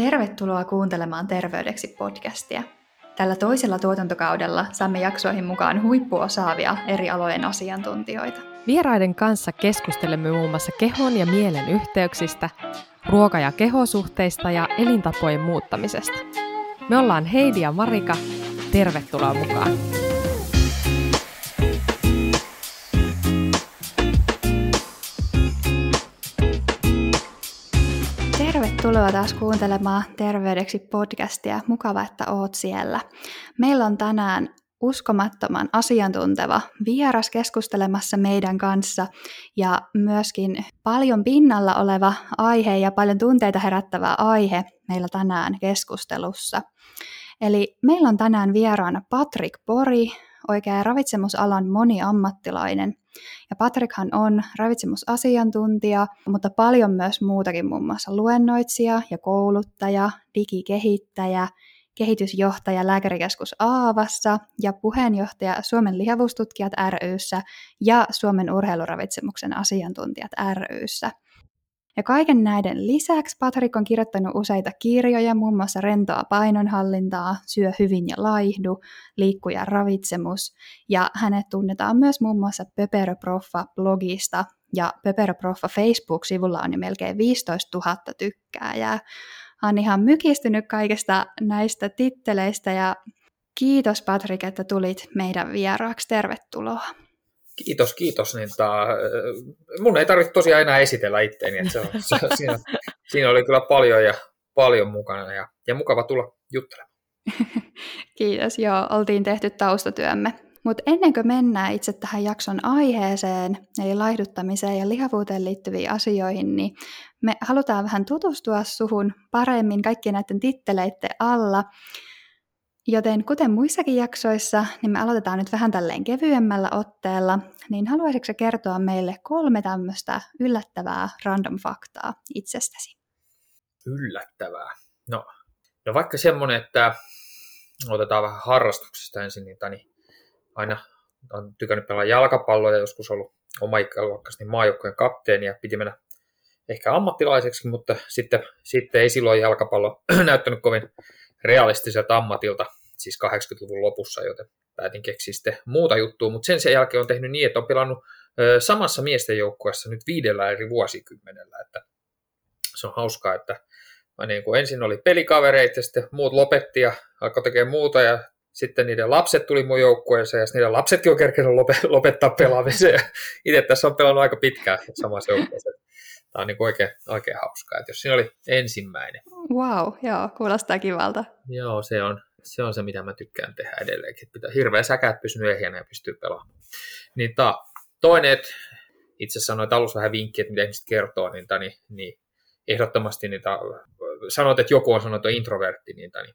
Tervetuloa kuuntelemaan Terveydeksi podcastia. Tällä toisella tuotantokaudella saamme jaksoihin mukaan huippuosaavia eri alojen asiantuntijoita. Vieraiden kanssa keskustelemme muun muassa kehon ja mielen yhteyksistä, ruoka- ja kehosuhteista ja elintapojen muuttamisesta. Me ollaan Heidi ja Marika. Tervetuloa mukaan! Tervetuloa taas kuuntelemaan Terveydeksi podcastia. Mukava, että oot siellä. Meillä on tänään uskomattoman asiantunteva vieras keskustelemassa meidän kanssa ja myöskin paljon pinnalla oleva aihe ja paljon tunteita herättävä aihe meillä tänään keskustelussa. Eli meillä on tänään vieraana Patrick Pori, oikea ravitsemusalan moniammattilainen. Ja Patrickhan on ravitsemusasiantuntija, mutta paljon myös muutakin, muun muassa luennoitsija ja kouluttaja, digikehittäjä, kehitysjohtaja Lääkärikeskus Aavassa ja puheenjohtaja Suomen lihavuustutkijat ryssä ja Suomen urheiluravitsemuksen asiantuntijat ryssä. Ja kaiken näiden lisäksi Patrick on kirjoittanut useita kirjoja, muun muassa Rentoa painonhallintaa, Syö hyvin ja laihdu, Liikkuja ravitsemus, ja hänet tunnetaan myös muun muassa Pöperöproffa-blogista, ja Pöperöproffa Facebook-sivulla on jo melkein 15 000 tykkääjää. Hän on ihan mykistynyt kaikesta näistä titteleistä, ja kiitos Patrick, että tulit meidän vieraaksi. Tervetuloa. Kiitos, kiitos. Niin ta, mun ei tarvitse tosiaan enää esitellä itteeni. Että se on, se, siinä, siinä, oli kyllä paljon ja paljon mukana ja, ja mukava tulla juttelemaan. Kiitos, joo, oltiin tehty taustatyömme. Mutta ennen kuin mennään itse tähän jakson aiheeseen, eli laihduttamiseen ja lihavuuteen liittyviin asioihin, niin me halutaan vähän tutustua suhun paremmin kaikkien näiden titteleiden alla. Joten kuten muissakin jaksoissa, niin me aloitetaan nyt vähän tälleen kevyemmällä otteella, niin haluaisitko kertoa meille kolme tämmöistä yllättävää random faktaa itsestäsi? Yllättävää? No, no vaikka semmoinen, että otetaan vähän harrastuksesta ensin, niin, tani, aina on tykännyt pelaa jalkapalloa ja joskus ollut oma ikäluokkasi niin maajoukkojen kapteeni ja piti mennä ehkä ammattilaiseksi, mutta sitten, sitten ei silloin jalkapallo näyttänyt kovin realistiselta ammatilta, siis 80-luvun lopussa, joten päätin keksiä sitten muuta juttua, mutta sen, sen jälkeen on tehnyt niin, että on pelannut samassa miesten joukkueessa nyt viidellä eri vuosikymmenellä, että se on hauskaa, että niin kuin ensin oli pelikavereita ja sitten muut lopetti ja alkoi tekemään muuta ja sitten niiden lapset tuli mun joukkueeseen ja niiden lapsetkin on kerkenyt lopettaa pelaamisen. Itse tässä on pelannut aika pitkään samassa joukkueessa. Tämä on niin oikein, oikein hauskaa, että jos siinä oli ensimmäinen. Wow, joo, kuulostaa kivalta. Joo, se on, se on se, mitä mä tykkään tehdä edelleenkin. Että pitää hirveä säkäät pysynyt ehjänä ja pystyy pelaamaan. Niin ta, toinen, että itse asiassa sanoin alussa vähän vinkkiä, että mitä ihmiset kertoo, niin, ta, niin, niin ehdottomasti niitä, sanoit, että joku on on introvertti, niin, ta, niin,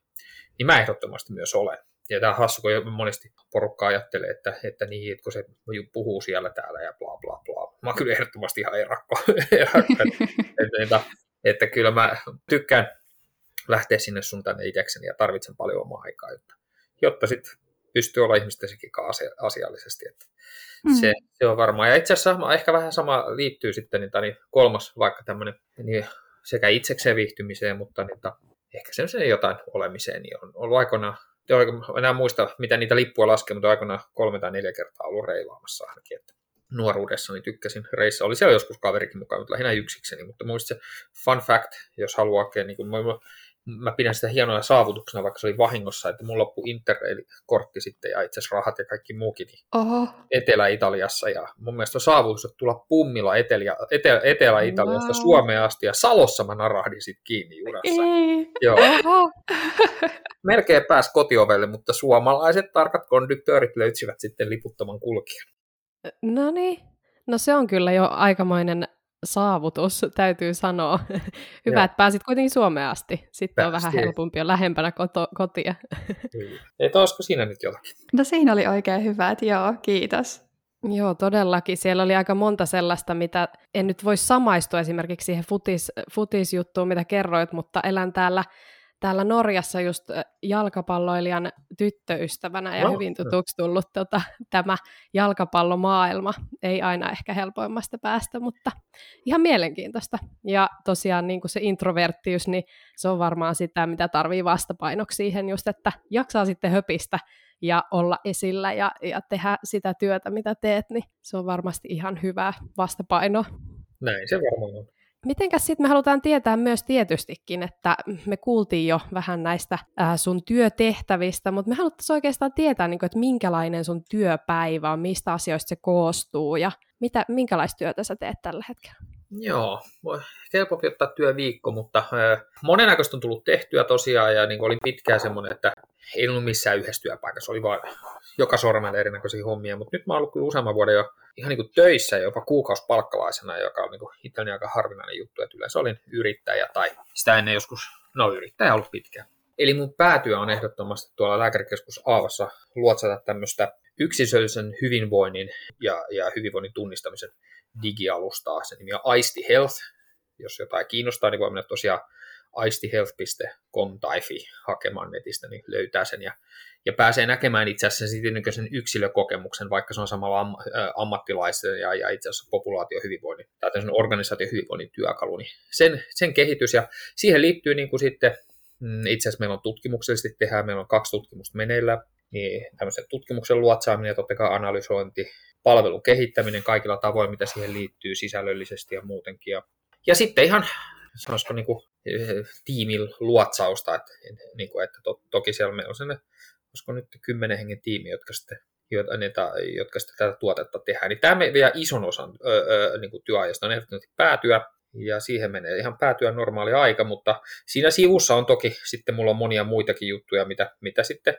niin mä ehdottomasti myös olen. Ja tämä on hassu, kun monesti porukka ajattelee, että, että niin, että kun se puhuu siellä täällä ja bla bla bla. Mä oon kyllä ehdottomasti ihan erakko. erakko että, että, että, kyllä mä tykkään lähteä sinne sun tänne itsekseni ja tarvitsen paljon omaa aikaa, jotta, jotta sitten pystyy olla ihmisten kanssa asiallisesti. Että mm. se, se, on varmaan. Ja itse asiassa ehkä vähän sama liittyy sitten niin, niin kolmas vaikka tämmöinen niin sekä itsekseen viihtymiseen, mutta niin, ehkä sen jotain olemiseen, niin on ollut aikoinaan enää muista, mitä niitä lippuja laskee, mutta aikana kolme tai neljä kertaa ollut reilaamassa ainakin. Että nuoruudessani tykkäsin reissa. Oli siellä joskus kaverikin mukaan, mutta lähinnä yksikseni. Mutta muista se fun fact, jos haluaa, niin kuin, mä pidän sitä hienoja saavutuksena, vaikka se oli vahingossa, että mun loppui Interrail-kortti sitten ja itse asiassa rahat ja kaikki muukin niin Oho. Etelä-Italiassa. Ja mun mielestä on saavutus, että tulla pummilla Etelä, Etelä, Etelä-Italiasta wow. Suomeen asti ja Salossa mä narahdin sitten kiinni junassa. Ei. Joo. Oho. Melkein pääsi kotiovelle, mutta suomalaiset tarkat konduktöörit löysivät sitten liputtoman kulkijan. No niin, no se on kyllä jo aikamoinen saavutus, täytyy sanoa. Hyvä, Joo. että pääsit kuitenkin Suomeen asti. Sitten Päästiin. on vähän helpompi ja lähempänä koto- kotia. Että olisiko siinä nyt jotakin? No siinä oli oikein hyvä, että joo, kiitos. Joo, todellakin. Siellä oli aika monta sellaista, mitä en nyt voi samaistua esimerkiksi siihen futis, futisjuttuun, mitä kerroit, mutta elän täällä täällä Norjassa just jalkapalloilijan tyttöystävänä ja no, hyvin tutuksi tullut tota, tämä jalkapallomaailma. Ei aina ehkä helpoimmasta päästä, mutta ihan mielenkiintoista. Ja tosiaan niin kuin se introverttius, niin se on varmaan sitä, mitä tarvii vastapainoksi siihen just, että jaksaa sitten höpistä ja olla esillä ja, ja tehdä sitä työtä, mitä teet, niin se on varmasti ihan hyvä vastapaino. Näin se varmaan on. Mitenkäs sitten me halutaan tietää myös tietystikin, että me kuultiin jo vähän näistä ää, sun työtehtävistä, mutta me haluttaisiin oikeastaan tietää, niin kuin, että minkälainen sun työpäivä on, mistä asioista se koostuu ja mitä, minkälaista työtä sä teet tällä hetkellä? Joo, voi helpompi ottaa työviikko, mutta äh, monennäköistä on tullut tehtyä tosiaan ja niin oli pitkään semmoinen, että ei ollut missään yhdessä työpaikassa, oli vaan joka sormella erinäköisiä hommia, mutta nyt mä oon ollut kyllä useamman vuoden jo ihan niin kuin töissä, jopa kuukausipalkkalaisena, joka on niin itselleni aika harvinainen juttu, että yleensä olin yrittäjä tai sitä ennen joskus, no yrittäjä ollut pitkään. Eli mun päätyö on ehdottomasti tuolla lääkärikeskus Aavassa luotsata tämmöistä yksilöllisen hyvinvoinnin ja, ja hyvinvoinnin tunnistamisen digialustaa. Se nimi on Aisti Health. Jos jotain kiinnostaa, niin voi mennä tosiaan aistihealth.com tai fi hakemaan netistä, niin löytää sen ja, ja pääsee näkemään itse asiassa sen yksilökokemuksen, vaikka se on samalla am, ä, ammattilaisten ja, ja itse asiassa populaatiohyvinvoinnin tai organisaatiohyvinvoinnin työkalu, niin sen, sen kehitys ja siihen liittyy niin kuin sitten mm, itse asiassa meillä on tutkimuksellisesti tehdään, meillä on kaksi tutkimusta meneillä, niin tämmöisen tutkimuksen luotsaaminen ja totta kai analysointi, palvelun kehittäminen kaikilla tavoin, mitä siihen liittyy sisällöllisesti ja muutenkin. Ja, ja sitten ihan sanoisiko niin kuin, tiimin luotsausta, että, niin kuin, että to, toki siellä meillä on sellainen, olisiko nyt kymmenen hengen tiimi, jotka sitten niitä, jotka sitten tätä tuotetta tehdään. Niin tämä vie ison osan ö, ö, niin kuin työajasta, on ehdottomasti päätyä, ja siihen menee ihan päätyä normaali aika, mutta siinä sivussa on toki sitten mulla on monia muitakin juttuja, mitä, mitä sitten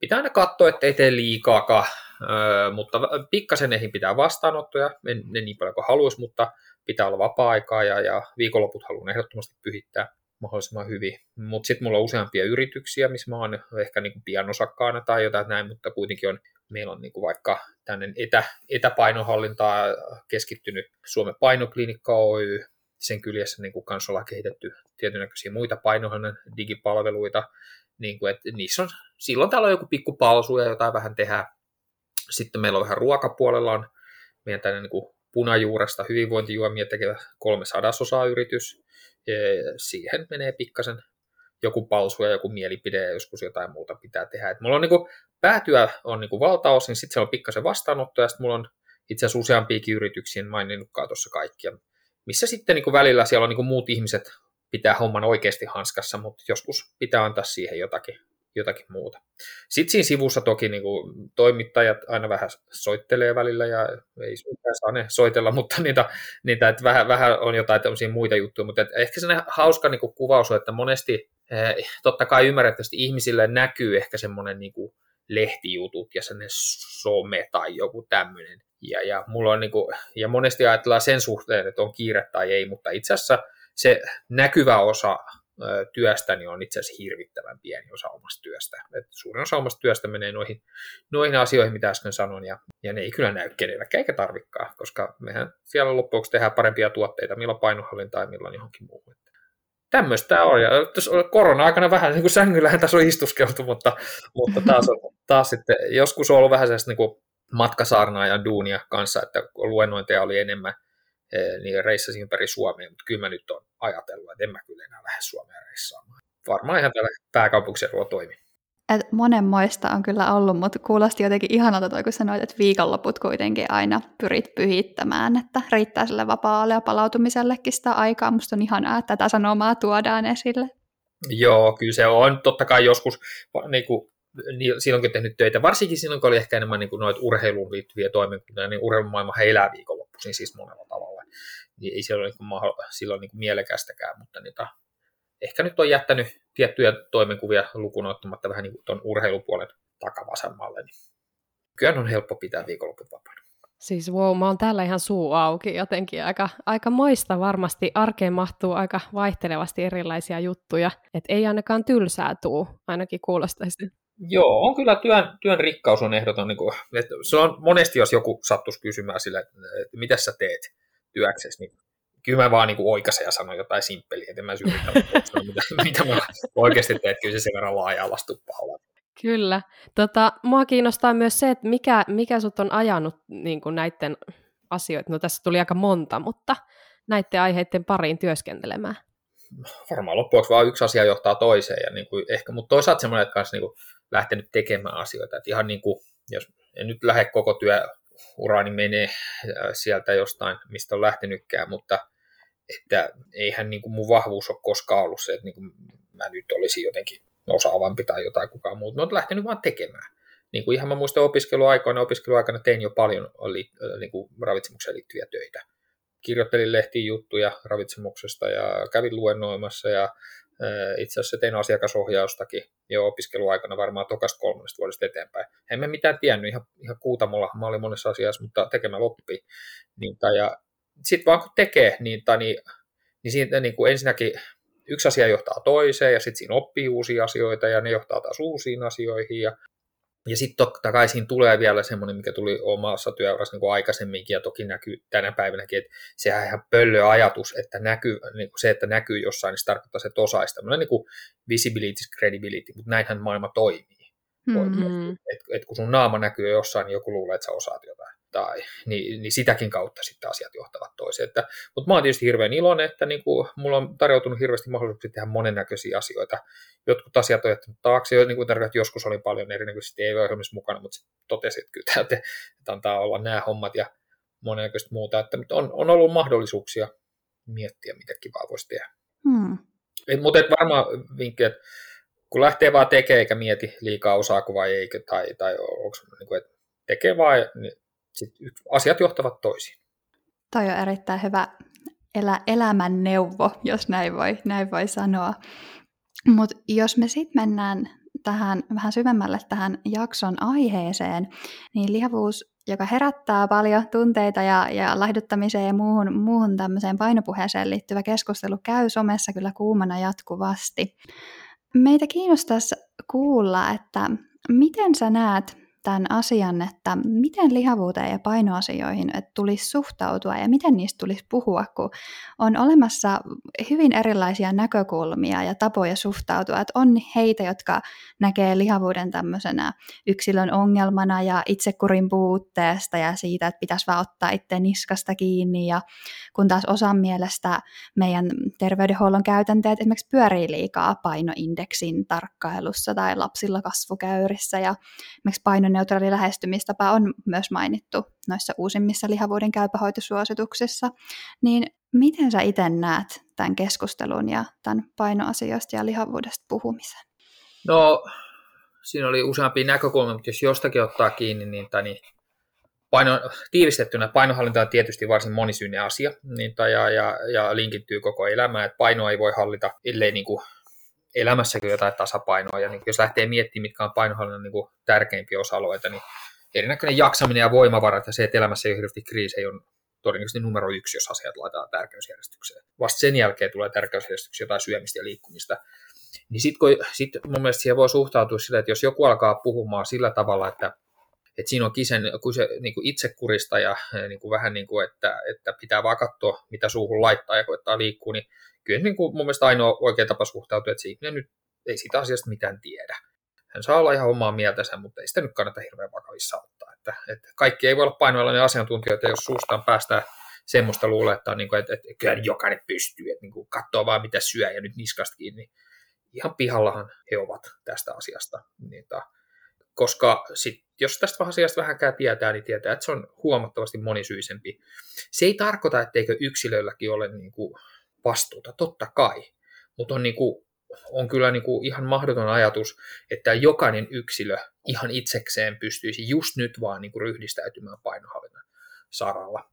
pitää aina katsoa, ettei tee liikaakaan, öö, mutta pikkasen eihin pitää vastaanottoja, en, en niin paljon kuin haluaisi, mutta pitää olla vapaa-aikaa ja, ja viikonloput haluan ehdottomasti pyhittää mahdollisimman hyvin. Mutta sitten mulla on useampia yrityksiä, missä mä oon ehkä niinku pianosakkaana tai jotain näin, mutta kuitenkin on, meillä on niinku vaikka tänne etä, etäpainohallintaa keskittynyt Suomen painoklinikka Oy, sen kyljessä niin kuin kanssa ollaan kehitetty tietynäköisiä muita painohallinnan digipalveluita, niin kuin, että niissä on, silloin täällä on joku pikku ja jotain vähän tehdään. Sitten meillä on vähän ruokapuolella on meidän tänne niin kuin punajuuresta hyvinvointijuomia tekevä kolme sadasosaa yritys. Ja siihen menee pikkasen joku palsu ja joku mielipide ja joskus jotain muuta pitää tehdä. Et mulla on niinku, päätyä on niinku valtaosin, sitten siellä on pikkasen vastaanotto ja sitten mulla on itse asiassa useampiakin yrityksiä, en maininnutkaan tuossa kaikkia, missä sitten niinku välillä siellä on niinku muut ihmiset pitää homman oikeasti hanskassa, mutta joskus pitää antaa siihen jotakin jotakin muuta. Sitten siinä sivussa toki niin kuin, toimittajat aina vähän soittelee välillä ja ei saa ne soitella, mutta niitä, niitä että vähän, vähän on jotain muita juttuja, mutta ehkä se hauska niin kuin, kuvaus on, että monesti eh, totta kai ymmärrettävästi ihmisille näkyy ehkä semmoinen niin kuin, lehtijutut ja sellainen some tai joku tämmöinen. Ja, ja, mulla on, niin kuin, ja monesti ajatellaan sen suhteen, että on kiire tai ei, mutta itse asiassa se näkyvä osa työstäni on itse asiassa hirvittävän pieni osa omasta työstä. Et suurin osa omasta työstä menee noihin, noihin asioihin, mitä äsken sanoin, ja, ja ne ei kyllä näy kenellekään eikä tarvikaan, koska mehän siellä loppuksi tehdään parempia tuotteita, milloin painohallintaa ja milloin johonkin muuhun. Tämmöistä on, ja korona-aikana vähän niin kuin sängyllähän tässä on istuskeltu, mutta, mutta taas, on, taas sitten joskus on ollut vähän sellaista niin matkasaarnaa ja duunia kanssa, että luennointeja oli enemmän, niin reissasin ympäri Suomea, mutta kyllä mä nyt on ajatellut, että en mä kyllä enää lähde Suomeen reissaamaan. Varmaan ihan täällä pääkaupunkiseudulla toimii. Et monenmoista on kyllä ollut, mutta kuulosti jotenkin ihanalta toi, kun sanoit, että viikonloput kuitenkin aina pyrit pyhittämään, että riittää sille vapaalle ja palautumisellekin sitä aikaa. Musta on ihanaa, että tätä sanomaa tuodaan esille. Joo, kyllä se on totta kai joskus, niin kuin, niin, silloinkin tehnyt töitä, varsinkin silloin, kun oli ehkä enemmän niin kuin noita urheiluun liittyviä toimintoja, niin urheilumaailma elää viikonloppuisin siis monella tavalla niin ei se ole niin silloin niin mielekästäkään, mutta niitä, ehkä nyt on jättänyt tiettyjä toimenkuvia lukuun ottamatta vähän niin tuon urheilupuolen takavasemmalle, niin kyllä on helppo pitää viikonloput vapaana. Siis wow, mä oon täällä ihan suu auki jotenkin. Aika, aika moista varmasti. Arkeen mahtuu aika vaihtelevasti erilaisia juttuja. Että ei ainakaan tylsää tuu, ainakin kuulostaisi. Joo, on kyllä työn, työn rikkaus on ehdoton. Niin kuin, että se on monesti, jos joku sattuisi kysymään sille, että mitä sä teet, työksessä, niin kyllä mä vaan niin oikaisen ja sanon jotain simppeliä, että mä yritä mitä, mitä mä oikeasti teen, että kyllä se sen verran laaja-alastu Kyllä. Tota, mua kiinnostaa myös se, että mikä, mikä sut on ajanut niin kuin näiden asioiden, no tässä tuli aika monta, mutta näiden aiheiden pariin työskentelemään? Varmaan loppujen vaan yksi asia johtaa toiseen, ja niin kuin ehkä, mutta toisaalta semmoinen, että kanssa niin kuin lähtenyt tekemään asioita, että ihan niin kuin, jos en nyt lähde koko työurani menee äh, sieltä jostain, mistä on lähtenytkään, mutta että eihän niin kuin mun vahvuus ole koskaan ollut se, että niin kuin mä nyt olisin jotenkin osaavampi tai jotain kukaan muu. Mä oon lähtenyt vaan tekemään. Niin kuin ihan mä muistan opiskeluaikoina, opiskeluaikana tein jo paljon li, niin kuin ravitsemukseen liittyviä töitä. Kirjoittelin lehtiin juttuja ravitsemuksesta ja kävin luennoimassa ja itse asiassa tein asiakasohjaustakin jo opiskeluaikana varmaan tokasta kolmannesta vuodesta eteenpäin. En mä mitään tiennyt, ihan, ihan kuutamolla mä olin monessa asiassa, mutta tekemään oppii. Niin, ja sitten vaan kun tekee, niin, tai, niin, niin siitä niin kuin ensinnäkin yksi asia johtaa toiseen ja sitten siinä oppii uusia asioita ja ne johtaa taas uusiin asioihin ja ja sitten totta kai siinä tulee vielä semmoinen, mikä tuli omassa työurassa niin aikaisemminkin ja toki näkyy tänä päivänäkin, että sehän on ihan pöllö ajatus, että näkyy, niin kuin se, että näkyy jossain, niin se tarkoittaa, että osaisi tämmöinen niin kuin visibility, credibility, mutta näinhän maailma toimii. Mm-hmm. Et, et kun sun naama näkyy jossain, niin joku luulee, että sä osaat jotain tai, niin, niin sitäkin kautta sitten asiat johtavat toiseen. Että, mutta mä oon tietysti hirveän iloinen, että niin kuin, mulla on tarjoutunut hirveästi mahdollisuuksia tehdä monennäköisiä asioita. Jotkut asiat on jättänyt taakse, jo, niin kuin tarkoittaa, että joskus oli paljon erinäköisesti ei ole mukana, mutta totesin, että kyllä että, että antaa olla nämä hommat ja monennäköistä muuta. Että, mutta on, on ollut mahdollisuuksia miettiä, mitä kivaa voisi tehdä. Hmm. Et, mutta et varmaan vinkki, että kun lähtee vaan tekemään eikä mieti liikaa osaako vai eikö, tai, tai onko niin kuin, että tekee vaan, niin sit asiat johtavat toisiin. Toi on erittäin hyvä elä, elämän neuvo, jos näin voi, näin voi sanoa. Mutta jos me sitten mennään tähän vähän syvemmälle tähän jakson aiheeseen, niin lihavuus, joka herättää paljon tunteita ja, ja laihduttamiseen ja muuhun, muuhun tämmöiseen painopuheeseen liittyvä keskustelu käy somessa kyllä kuumana jatkuvasti. Meitä kiinnostaisi kuulla, että miten sä näet tämän asian, että miten lihavuuteen ja painoasioihin että tulisi suhtautua ja miten niistä tulisi puhua, kun on olemassa hyvin erilaisia näkökulmia ja tapoja suhtautua. Että on heitä, jotka näkee lihavuuden tämmöisenä yksilön ongelmana ja itsekurin puutteesta ja siitä, että pitäisi vaan ottaa itse niskasta kiinni. Ja kun taas osan mielestä meidän terveydenhuollon käytänteet esimerkiksi pyörii liikaa painoindeksin tarkkailussa tai lapsilla kasvukäyrissä ja esimerkiksi painon neutraali lähestymistapa on myös mainittu noissa uusimmissa lihavuuden käypähoitosuosituksissa, niin miten sä itse näet tämän keskustelun ja tämän painoasioista ja lihavuudesta puhumisen? No, siinä oli useampia näkökulmia, mutta jos jostakin ottaa kiinni, niin, tai paino, tiivistettynä painohallinta on tietysti varsin monisyinen asia niin, tai, ja, ja, ja linkittyy koko elämään, että painoa ei voi hallita, ellei niin kuin elämässäkin jotain tasapainoa, ja niin jos lähtee miettimään, mitkä on painohallinnan niin tärkeimpiä osa-alueita, niin erinäköinen jaksaminen ja voimavarat ja se, että elämässä ei ole hirveästi kriisejä, on todennäköisesti numero yksi, jos asiat laitetaan tärkeysjärjestykseen. Vasta sen jälkeen tulee tärkeysjärjestykseen jotain syömistä ja liikkumista. Niin sitten sit mun mielestä siihen voi suhtautua sillä, että jos joku alkaa puhumaan sillä tavalla, että, että siinä on kisen, kyse niin kuin itsekurista ja niin kuin vähän niin kuin, että, että pitää vaan katsoa, mitä suuhun laittaa ja koettaa liikkua, niin kyllä niin kuin mun mielestä ainoa oikea tapa suhtautua, että se ihminen nyt ei siitä asiasta mitään tiedä. Hän saa olla ihan omaa mieltänsä, mutta ei sitä nyt kannata hirveän vakavissa ottaa. Että, että kaikki ei voi olla painoilla asiantuntijoita, jos suustaan päästään semmoista luulee, että, niin että, että kyllä jokainen pystyy, että niin kuin katsoo vaan mitä syö ja nyt niskasta kiinni. Ihan pihallahan he ovat tästä asiasta. Niin, koska sit, jos tästä asiasta vähänkään tietää, niin tietää, että se on huomattavasti monisyisempi. Se ei tarkoita, etteikö yksilölläkin ole niin kuin vastuuta, totta kai. Mutta on, niinku, on kyllä niinku ihan mahdoton ajatus, että jokainen yksilö ihan itsekseen pystyisi just nyt vaan niinku ryhdistäytymään painohallinnan saralla.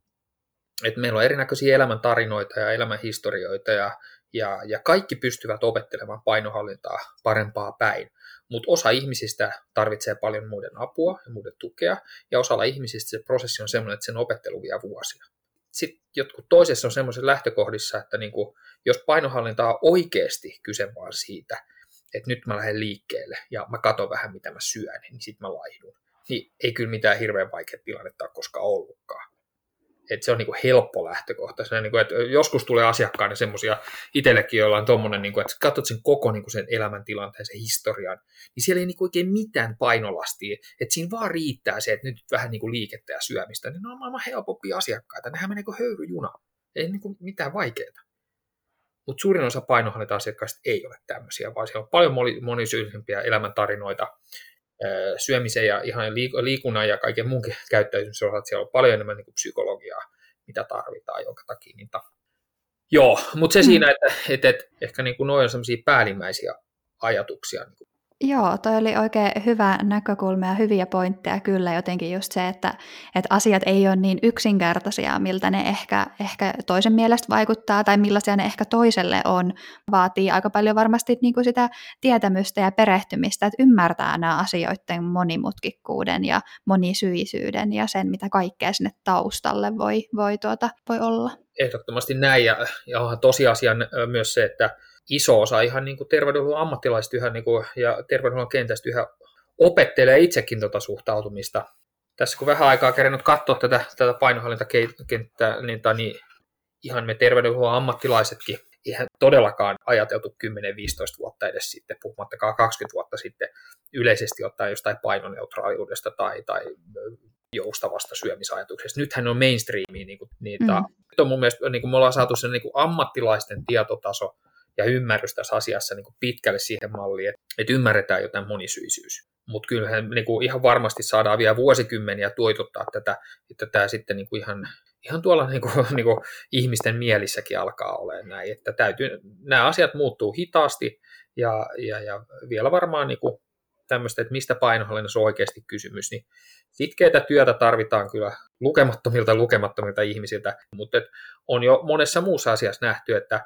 Et meillä on erinäköisiä elämäntarinoita ja elämänhistorioita ja, ja, ja kaikki pystyvät opettelemaan painohallintaa parempaa päin. Mutta osa ihmisistä tarvitsee paljon muiden apua ja muiden tukea, ja osalla ihmisistä se prosessi on sellainen, että sen opettelu vie vuosia sitten jotkut toisessa on semmoisessa lähtökohdissa, että niin kuin, jos painohallinta on oikeasti kyse vaan siitä, että nyt mä lähden liikkeelle ja mä katon vähän mitä mä syön, niin sitten mä laihdun. Niin ei kyllä mitään hirveän vaikea tilannetta ole koskaan ollutkaan. Että se on niin kuin helppo lähtökohta. Se, niin kuin, että joskus tulee asiakkaana semmoisia, itsellekin joilla on tuommoinen, niin kuin, että katsot sen koko niin kuin sen elämäntilanteen, sen historian, niin siellä ei niin kuin oikein mitään painolastia, että siinä vaan riittää se, että nyt vähän niin kuin liikettä ja syömistä, niin ne on maailman helpompia asiakkaita, nehän menee kuin höyryjuna, ei niin kuin mitään vaikeaa. Mutta suurin osa painohallinta-asiakkaista ei ole tämmöisiä, vaan siellä on paljon monisyisempiä elämäntarinoita, syömisen ja ihan liikunnan ja kaiken muunkin käyttäytymisen osalta siellä on paljon enemmän niin kuin psykologiaa, mitä tarvitaan, jonka takia niitä Joo, mutta se mm. siinä, että, että, että ehkä niin kuin noin on sellaisia päällimmäisiä ajatuksia niin kuin Joo, toi oli oikein hyvä näkökulma ja hyviä pointteja kyllä jotenkin just se, että, että asiat ei ole niin yksinkertaisia, miltä ne ehkä, ehkä toisen mielestä vaikuttaa tai millaisia ne ehkä toiselle on. Vaatii aika paljon varmasti niin kuin sitä tietämystä ja perehtymistä, että ymmärtää nämä asioiden monimutkikkuuden ja monisyisyyden ja sen, mitä kaikkea sinne taustalle voi, voi, tuota, voi olla. Ehdottomasti näin ja, ja onhan tosiasian myös se, että iso osa ihan niin kuin terveydenhuollon ammattilaisista yhä, niin kuin, ja terveydenhuollon kentästä yhä opettelee itsekin tuota suhtautumista. Tässä kun vähän aikaa kerännyt katsoa tätä, tätä painohallintakenttää, niin, tai niin ihan me terveydenhuollon ammattilaisetkin ihan todellakaan ajateltu 10-15 vuotta edes sitten, puhumattakaan 20 vuotta sitten yleisesti ottaen jostain painoneutraaliudesta tai, tai joustavasta syömisajatuksesta. Nythän on mainstreamia, niin kuin, niitä, mm. nyt on mun mielestä, niin kuin me ollaan saatu sen niin kuin ammattilaisten tietotaso ja ymmärrys tässä asiassa niin kuin pitkälle siihen malliin, että, että ymmärretään jotain monisyisyys. Mutta kyllähän niin kuin ihan varmasti saadaan vielä vuosikymmeniä tuituttaa tätä, että tämä sitten niin kuin ihan, ihan tuolla niin kuin, niin kuin ihmisten mielissäkin alkaa olemaan näin, että täytyy, nämä asiat muuttuu hitaasti ja, ja, ja vielä varmaan niin kuin tämmöistä, että mistä painohallinnassa on oikeasti kysymys, niin sitkeitä työtä tarvitaan kyllä lukemattomilta lukemattomilta ihmisiltä, mutta on jo monessa muussa asiassa nähty, että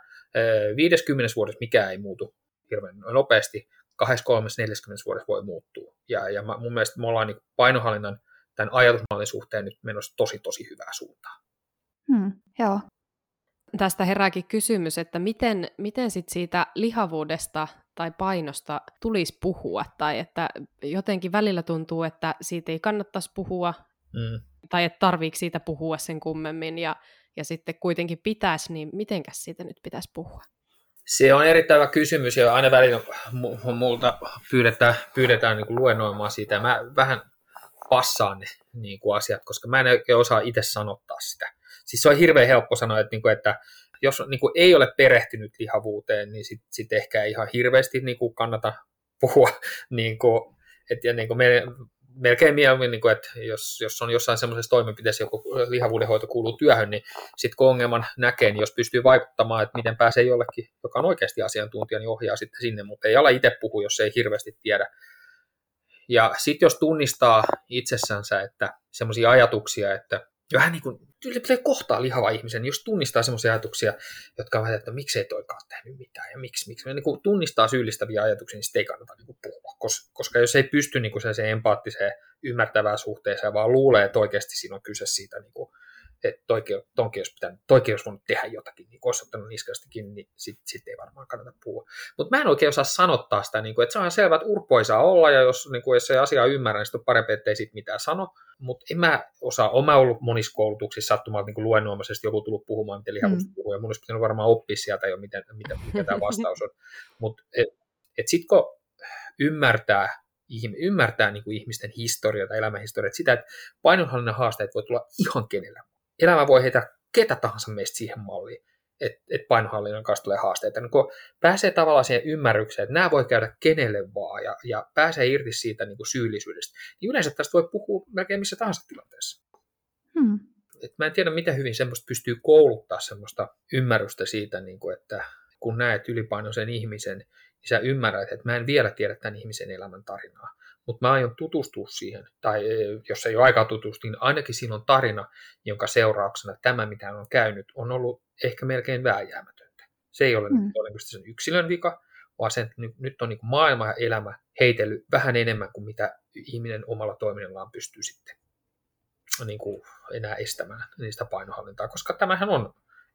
50 vuodessa mikään ei muutu hirveän nopeasti, 20, 40 vuodessa voi muuttua. Ja, ja mun mielestä me ollaan niin painohallinnan tämän ajatusmallin suhteen nyt menossa tosi tosi hyvää suuntaan. Hmm, joo. Tästä herääkin kysymys, että miten, miten sit siitä lihavuudesta tai painosta tulisi puhua, tai että jotenkin välillä tuntuu, että siitä ei kannattaisi puhua, mm. tai että tarviiko siitä puhua sen kummemmin, ja ja sitten kuitenkin pitäisi, niin mitenkäs siitä nyt pitäisi puhua? Se on erittäin hyvä kysymys ja aina välillä multa pyydetään, pyydetään niin kuin luennoimaan siitä. Mä vähän passaan ne niin kuin asiat, koska mä en osaa itse sanottaa sitä. Siis se on hirveän helppo sanoa, että, niin kuin, että jos niin kuin ei ole perehtynyt lihavuuteen, niin sitten sit ehkä ei ihan hirveästi niin kuin kannata puhua. Niin kuin, että, ja niin kuin me, melkein mieluummin, niin kuin, että jos, jos on jossain semmoisessa toimenpiteessä joku lihavuudenhoito kuuluu työhön, niin sitten kun ongelman näkee, niin jos pystyy vaikuttamaan, että miten pääsee jollekin, joka on oikeasti asiantuntija, niin ohjaa sitten sinne, mutta ei ala itse puhu, jos ei hirveästi tiedä. Ja sitten jos tunnistaa itsessänsä, että semmoisia ajatuksia, että vähän niin kuin pitää kohtaa lihava ihmisen, jos tunnistaa semmoisia ajatuksia, jotka on että miksei toikaan tehnyt mitään ja miksi, miksi. Niin kuin tunnistaa syyllistäviä ajatuksia, niin sitten ei kannata niin kuin puhua, koska jos ei pysty niin kuin se empaattiseen ymmärtävään suhteeseen, vaan luulee, että oikeasti siinä on kyse siitä niin kuin että toikin, tonkin olisi, pitänyt, toikin olisi voinut tehdä jotakin, niin kun olisi ottanut niskastakin, niin sitten sit ei varmaan kannata puhua. Mutta mä en oikein osaa sanottaa sitä, niin kuin, että se on selvä, että urpo ei saa olla, ja jos, niin kuin, jos se asia ymmärrä, niin sitten on parempi, ettei siitä mitään sano. Mutta en mä osaa, olen ollut monissa koulutuksissa sattumalta niin luennoimaisesti joku tullut puhumaan, miten lihavuus mm. puhuu, ja mun olisi pitänyt varmaan oppia sieltä jo, miten, miten, mikä tämä vastaus on. Mutta et, et sitten kun ymmärtää ymmärtää niin kuin ihmisten historiaa, elämänhistoriaa, sitä, että painonhallinnan haasteet voi tulla ihan kenellä elämä voi heitä ketä tahansa meistä siihen malliin, että et painohallinnon kanssa tulee haasteita. Niin kun pääsee tavallaan siihen ymmärrykseen, että nämä voi käydä kenelle vaan ja, ja pääsee irti siitä niin kuin syyllisyydestä, niin yleensä tästä voi puhua melkein missä tahansa tilanteessa. Hmm. Et mä en tiedä, miten hyvin semmoista pystyy kouluttaa semmoista ymmärrystä siitä, niin kuin, että kun näet ylipainoisen ihmisen, niin sä ymmärrät, että mä en vielä tiedä tämän ihmisen elämän tarinaa mutta mä aion tutustua siihen, tai e, jos ei ole aikaa tutustua, niin ainakin siinä on tarina, jonka seurauksena tämä, mitä on käynyt, on ollut ehkä melkein vääjäämätöntä. Se ei ole mm. todennäköisesti sen yksilön vika, vaan sen, että nyt on niin maailma ja elämä heitellyt vähän enemmän kuin mitä ihminen omalla toiminnallaan pystyy sitten niin kuin enää estämään niistä painohallintaa, koska tämähän on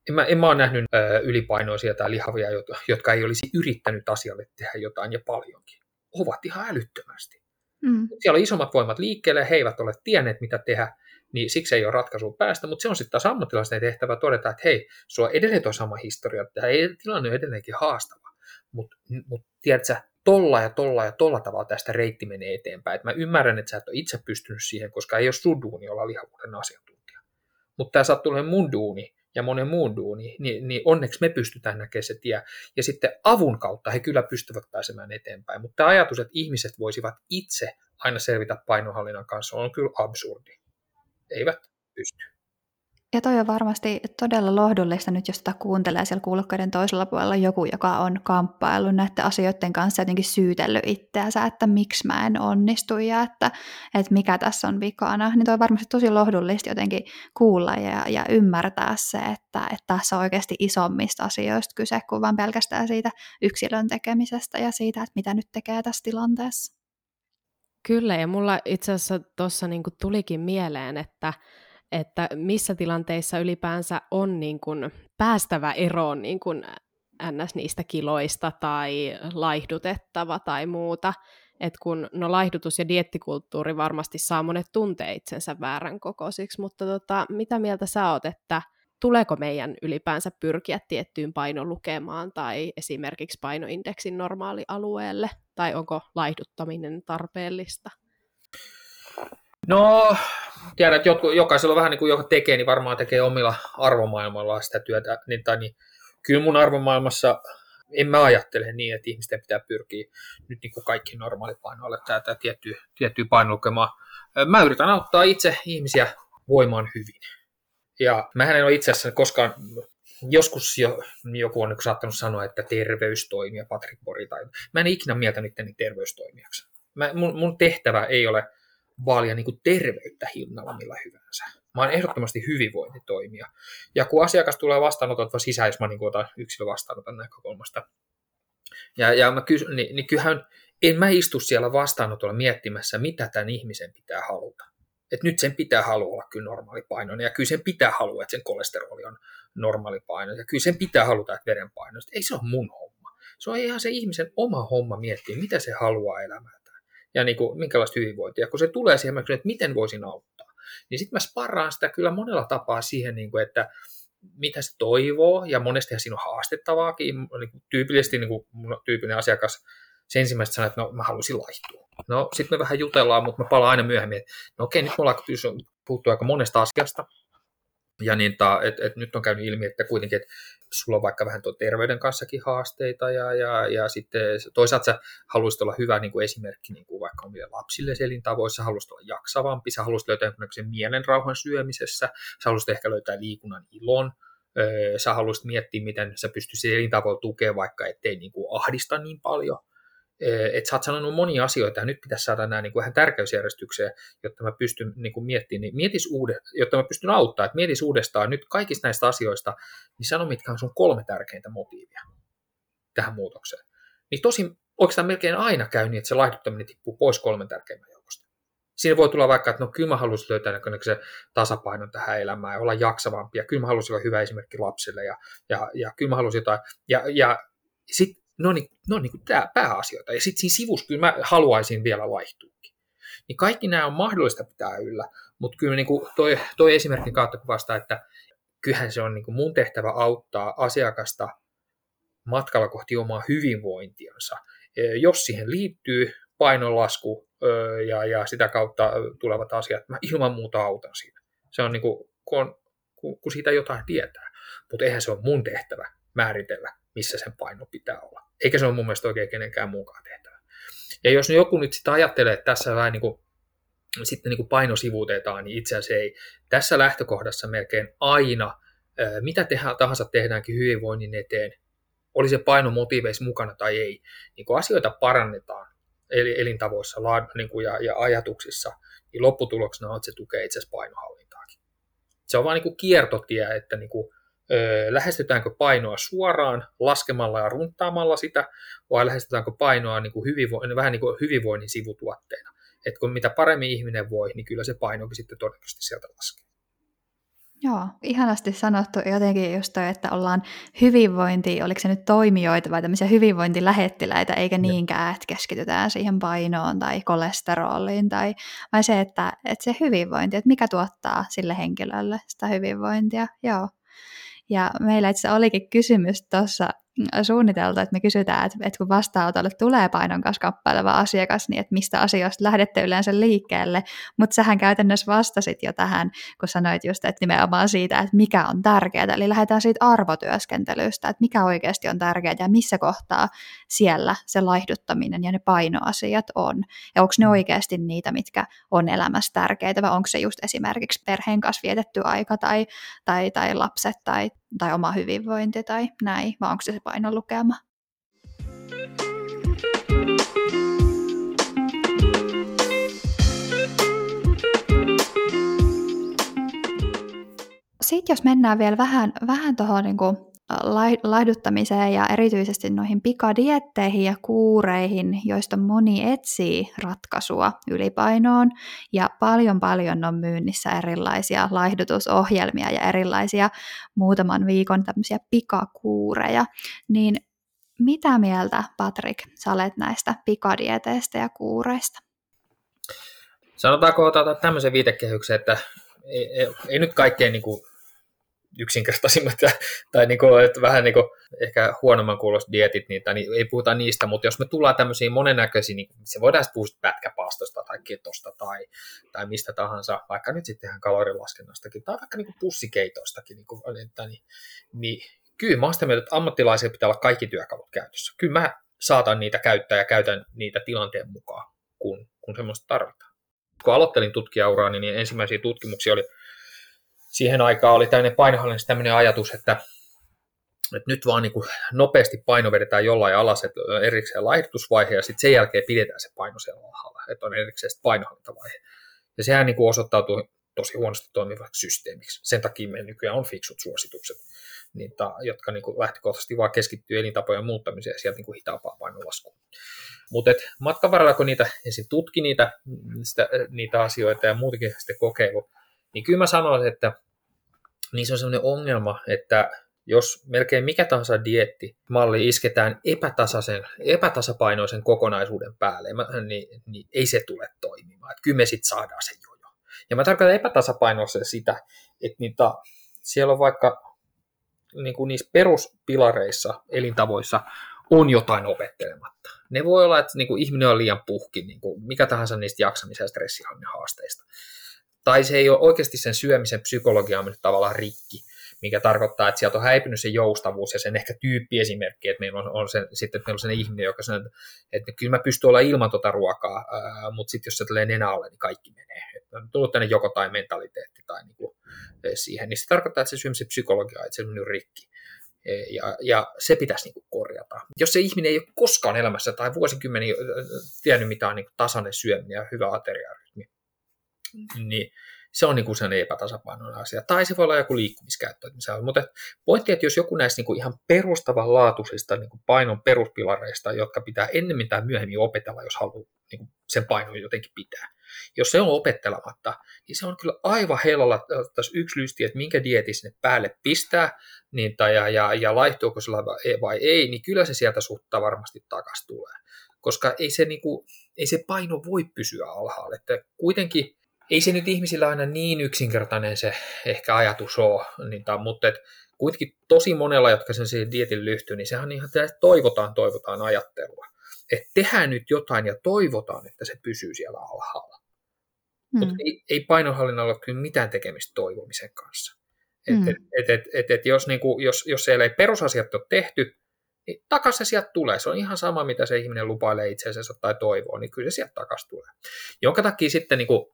en mä, en mä ole nähnyt ö, ylipainoisia tai lihavia, jotka ei olisi yrittänyt asialle tehdä jotain ja paljonkin. Ovat ihan älyttömästi. Mm. Siellä on isommat voimat liikkeelle, he eivät ole tienneet mitä tehdä, niin siksi ei ole ratkaisua päästä, mutta se on sitten taas ammattilaisten tehtävä todeta, että hei, sulla edelleen tuo sama historia, tämä tilanne on edelleenkin haastava, mutta mut, tiedätkö, tolla ja tolla ja tolla tavalla tästä reitti menee eteenpäin. Et mä ymmärrän, että sä et ole itse pystynyt siihen, koska ei ole sun duuni olla lihavuuden asiantuntija. Mutta tämä sattuu olemaan mun duuni ja monen muun duuni, niin, niin onneksi me pystytään näkemään se tie. Ja sitten avun kautta he kyllä pystyvät pääsemään eteenpäin. Mutta tämä ajatus, että ihmiset voisivat itse aina selvitä painohallinnan kanssa, on kyllä absurdi. Eivät pysty. Ja toi on varmasti todella lohdullista nyt, jos sitä kuuntelee siellä kuulokkaiden toisella puolella joku, joka on kamppaillut näiden asioiden kanssa jotenkin syytellyt itseänsä, että miksi mä en onnistu ja että, että mikä tässä on vikana. Niin toi on varmasti tosi lohdullista jotenkin kuulla ja, ja ymmärtää se, että, että tässä on oikeasti isommista asioista kyse kuin vain pelkästään siitä yksilön tekemisestä ja siitä, että mitä nyt tekee tässä tilanteessa. Kyllä, ja mulla itse asiassa tuossa niinku tulikin mieleen, että että missä tilanteissa ylipäänsä on niin kuin päästävä eroon niin kuin ns. niistä kiloista tai laihdutettava tai muuta. Et kun no laihdutus ja diettikulttuuri varmasti saa monet tuntee itsensä väärän kokoisiksi, mutta tota, mitä mieltä sä oot, että tuleeko meidän ylipäänsä pyrkiä tiettyyn painolukemaan tai esimerkiksi painoindeksin normaalialueelle, tai onko laihduttaminen tarpeellista? No, tiedän, että jotkut, jokaisella vähän niin kuin joka tekee, niin varmaan tekee omilla arvomaailmalla sitä työtä. Niin, tai niin, kyllä mun arvomaailmassa en mä ajattele niin, että ihmisten pitää pyrkiä nyt niin kuin kaikki normaalipainoille tätä tiettyä, tiettyä painolukemaa. Mä yritän auttaa itse ihmisiä voimaan hyvin. Ja mä en ole itse asiassa koskaan, joskus jo, joku on niin saattanut sanoa, että terveystoimija Patrick Bori, tai mä en ikinä mieltä itteni terveystoimijaksi. Mä, mun, mun tehtävä ei ole vaalia niin terveyttä hinnalla millä hyvänsä. Mä oon ehdottomasti hyvinvointitoimija. Ja kun asiakas tulee vastaanotot sisään, jos mä niin otan yksilö vastaanoton näkökulmasta, ja, ja mä kysyn, niin, niin kyllähän en mä istu siellä vastaanotolla miettimässä, mitä tämän ihmisen pitää haluta. Että nyt sen pitää halua olla kyllä normaalipainoinen, ja kyllä sen pitää halua, että sen kolesteroli on normaalipainoinen, ja kyllä sen pitää haluta, että verenpaino. Ei se ole mun homma. Se on ihan se ihmisen oma homma miettiä, mitä se haluaa elämään ja niin kuin, minkälaista hyvinvointia. Kun se tulee siihen, mä kysyn, että miten voisin auttaa, niin sitten mä sparraan sitä kyllä monella tapaa siihen, niin kuin, että mitä se toivoo, ja monesti siinä on haastettavaakin. Niin kuin, tyypillisesti niin kuin mun tyypillinen asiakas se ensimmäistä sanoo, että no mä haluaisin laihtua. No sitten me vähän jutellaan, mutta mä palaan aina myöhemmin, että no okei, nyt me ollaan puhuttu aika monesta asiasta, ja niin, ta, et, et nyt on käynyt ilmi, että kuitenkin, että sulla on vaikka vähän tuon terveyden kanssakin haasteita, ja, ja, ja sitten toisaalta sä haluaisit olla hyvä niin kuin esimerkki niin kuin vaikka omille lapsille elintavoissa, haluaisit olla jaksavampi, sä haluaisit löytää jonkinlaisen mielenrauhan syömisessä, sä haluaisit ehkä löytää liikunnan ilon, sä haluaisit miettiä, miten sä pystyisit elintavoilla tukemaan, vaikka ettei niin kuin ahdista niin paljon, että sä oot sanonut monia asioita ja nyt pitäisi saada nämä niin kuin vähän tärkeysjärjestykseen, jotta mä pystyn niin kuin miettimään, niin mietis uude, jotta mä pystyn auttaa, että mietis uudestaan nyt kaikista näistä asioista, niin sano mitkä on sun kolme tärkeintä motiivia tähän muutokseen. Niin tosi oikeastaan melkein aina käy niin, että se laihduttaminen tippuu pois kolmen tärkeimmän joukosta. Siinä voi tulla vaikka, että no kyllä mä haluaisin löytää se tasapainon tähän elämään ja olla jaksavampi ja kyllä mä haluaisin olla hyvä esimerkki lapsille ja, ja, ja kyllä mä haluaisin jotain. Ja, ja sitten ne on, ne on niin kuin tämä pääasioita. Ja sitten siinä sivussa kyllä mä haluaisin vielä vaihtuukin. Niin kaikki nämä on mahdollista pitää yllä, mutta kyllä kuin toi, toi esimerkin kautta kuvastaa, että kyllähän se on niin kuin mun tehtävä auttaa asiakasta matkalla kohti omaa hyvinvointiansa. E, jos siihen liittyy painonlasku ja, ja sitä kautta tulevat asiat, mä ilman muuta autan siinä. Se on niin kuin, kun, on, kun, kun siitä jotain tietää. Mutta eihän se ole mun tehtävä määritellä, missä sen paino pitää olla. Eikä se ole mun mielestä oikein kenenkään mukaan tehtävä. Ja jos joku nyt sitä ajattelee, että tässä vähän niin kuin, sitten niin kuin paino sivuutetaan, niin itse asiassa ei. Tässä lähtökohdassa melkein aina, mitä tahansa tehdäänkin hyvinvoinnin eteen, oli se paino motiiveissa mukana tai ei, niin kun asioita parannetaan eli elintavoissa niin kuin ja, ja ajatuksissa, niin lopputuloksena on, että se tukee itse asiassa painohallintaakin. Se on vain niin kuin kiertotie, että niin kuin lähestytäänkö painoa suoraan laskemalla ja runtaamalla sitä, vai lähestytäänkö painoa niin kuin hyvinvo- vähän niin kuin hyvinvoinnin sivutuotteena. Et kun mitä paremmin ihminen voi, niin kyllä se painokin sitten todennäköisesti sieltä laskee. Joo, ihanasti sanottu jotenkin just toi, että ollaan hyvinvointi, oliko se nyt toimijoita vai tämmöisiä hyvinvointilähettiläitä, eikä niinkään, että keskitytään siihen painoon tai kolesteroliin, tai, vai se, että, että se hyvinvointi, että mikä tuottaa sille henkilölle sitä hyvinvointia, joo. Ja meillä itse olikin kysymys tuossa suunniteltu, että me kysytään, että, että kun vastaanotolle tulee painon kanssa kamppaileva asiakas, niin että mistä asioista lähdette yleensä liikkeelle, mutta sähän käytännössä vastasit jo tähän, kun sanoit just, että nimenomaan siitä, että mikä on tärkeää, eli lähdetään siitä arvotyöskentelystä, että mikä oikeasti on tärkeää ja missä kohtaa siellä se laihduttaminen ja ne painoasiat on, ja onko ne mm. oikeasti niitä, mitkä on elämässä tärkeitä, vai onko se just esimerkiksi perheen kanssa vietetty aika tai, tai, tai lapset tai, tai oma hyvinvointi tai näin, vai onko se se painolukema. Sitten jos mennään vielä vähän, vähän tuohon niin laihduttamiseen ja erityisesti noihin pikadietteihin ja kuureihin, joista moni etsii ratkaisua ylipainoon. Ja paljon paljon on myynnissä erilaisia laihdutusohjelmia ja erilaisia muutaman viikon tämmöisiä pikakuureja. Niin mitä mieltä, Patrick, sä olet näistä pikadieteistä ja kuureista? Sanotaanko ottaa tämmöisen viitekehyksen, että ei, ei, ei nyt kaikkein niin kuin yksinkertaisimmat tai niin kuin, että vähän niin kuin, ehkä huonomman kuulosta dietit, niin, tai niin, ei puhuta niistä, mutta jos me tullaan tämmöisiin monennäköisiin, niin se voidaan puhua pätkäpaastosta tai ketosta tai, tai mistä tahansa, vaikka nyt sitten ihan kalorilaskennastakin tai vaikka niin kuin pussikeitoistakin, niin, kuin, että, niin, niin kyllä mä olen että ammattilaisilla pitää olla kaikki työkalut käytössä. Kyllä mä saatan niitä käyttää ja käytän niitä tilanteen mukaan, kun, kun semmoista tarvitaan. Kun aloittelin tutkijauraani, niin ensimmäisiä tutkimuksia oli siihen aikaan oli tämmöinen painohallinnassa tämmöinen ajatus, että, että nyt vaan niin kuin nopeasti paino vedetään jollain alas, että erikseen laihdutusvaihe ja sitten sen jälkeen pidetään se paino siellä alhaalla, että on erikseen painohallintavaihe. Ja sehän niin kuin osoittautui tosi huonosti toimivaksi systeemiksi. Sen takia meillä nykyään on fiksut suositukset, niin ta, jotka niin kuin lähtökohtaisesti vaan keskittyy elintapojen muuttamiseen ja sieltä niin kuin hitaampaa painolaskuun. Mutta matkan varrella, kun niitä ensin tutki niitä, sitä, niitä asioita ja muutenkin sitten kokeilu, niin kyllä mä sanoisin, että niin se on sellainen ongelma, että jos melkein mikä tahansa malli isketään epätasaisen, epätasapainoisen kokonaisuuden päälle, niin, niin ei se tule toimimaan. Että kyllä me sitten saadaan se jojo. Ja mä tarkoitan epätasapainoisen sitä, että niitä, siellä on vaikka niin kuin niissä peruspilareissa, elintavoissa, on jotain opettelematta. Ne voi olla, että niin kuin ihminen on liian puhki, niin kuin mikä tahansa niistä jaksamisen ja stressihannin haasteista tai se ei ole oikeasti sen syömisen psykologia on tavallaan rikki, mikä tarkoittaa, että sieltä on häipynyt se joustavuus ja sen ehkä tyyppiesimerkki, että meillä on, on se, sitten, että meillä on sellainen ihminen, joka sanoo, että kyllä mä pystyn olla ilman tuota ruokaa, ää, mutta sitten jos se tulee nenä alle, niin kaikki menee. Että on tullut tänne joko tai mentaliteetti tai niin kuin, siihen, niin se tarkoittaa, että se syömisen psykologia, että se on rikki. E, ja, ja se pitäisi niin kuin korjata. Jos se ihminen ei ole koskaan elämässä tai vuosikymmeniä tiennyt, mitä on niin tasainen syöminen ja hyvä ateriarytmi, niin se on niin sellainen epätasapainoinen asia. Tai se voi olla joku liikkumiskäyttäytymisen Mutta pointti, että jos joku näistä niin ihan perustavanlaatuisista niin painon peruspilareista, jotka pitää ennemmin tai myöhemmin opetella, jos haluaa niin sen painon jotenkin pitää. Jos se on opettelematta, niin se on kyllä aivan hellolla tässä yksi lysti, että minkä dieti sinne päälle pistää, niin, tai, ja, ja, ja laihtuuko se vai ei, niin kyllä se sieltä suhtaa varmasti takaisin tulee. Koska ei se, niin kuin, ei se paino voi pysyä alhaalla. Että kuitenkin ei se nyt ihmisillä aina niin yksinkertainen se ehkä ajatus ole, niin, tai, mutta et, kuitenkin tosi monella, jotka sen siihen dietin lyhtyy, niin sehän on ihan toivotaan, toivotaan ajattelua. Että tehdään nyt jotain ja toivotaan, että se pysyy siellä alhaalla. Mm. Mutta ei, ei painonhallinnalla ole kyllä mitään tekemistä toivomisen kanssa. Et, mm. et, et, et, et, et jos, niinku, jos, jos siellä ei perusasiat ole tehty, niin takaisin se sieltä tulee. Se on ihan sama, mitä se ihminen lupailee itse asiassa tai toivoo, niin kyllä se sieltä takaisin tulee. Jonka takia sitten niin kuin,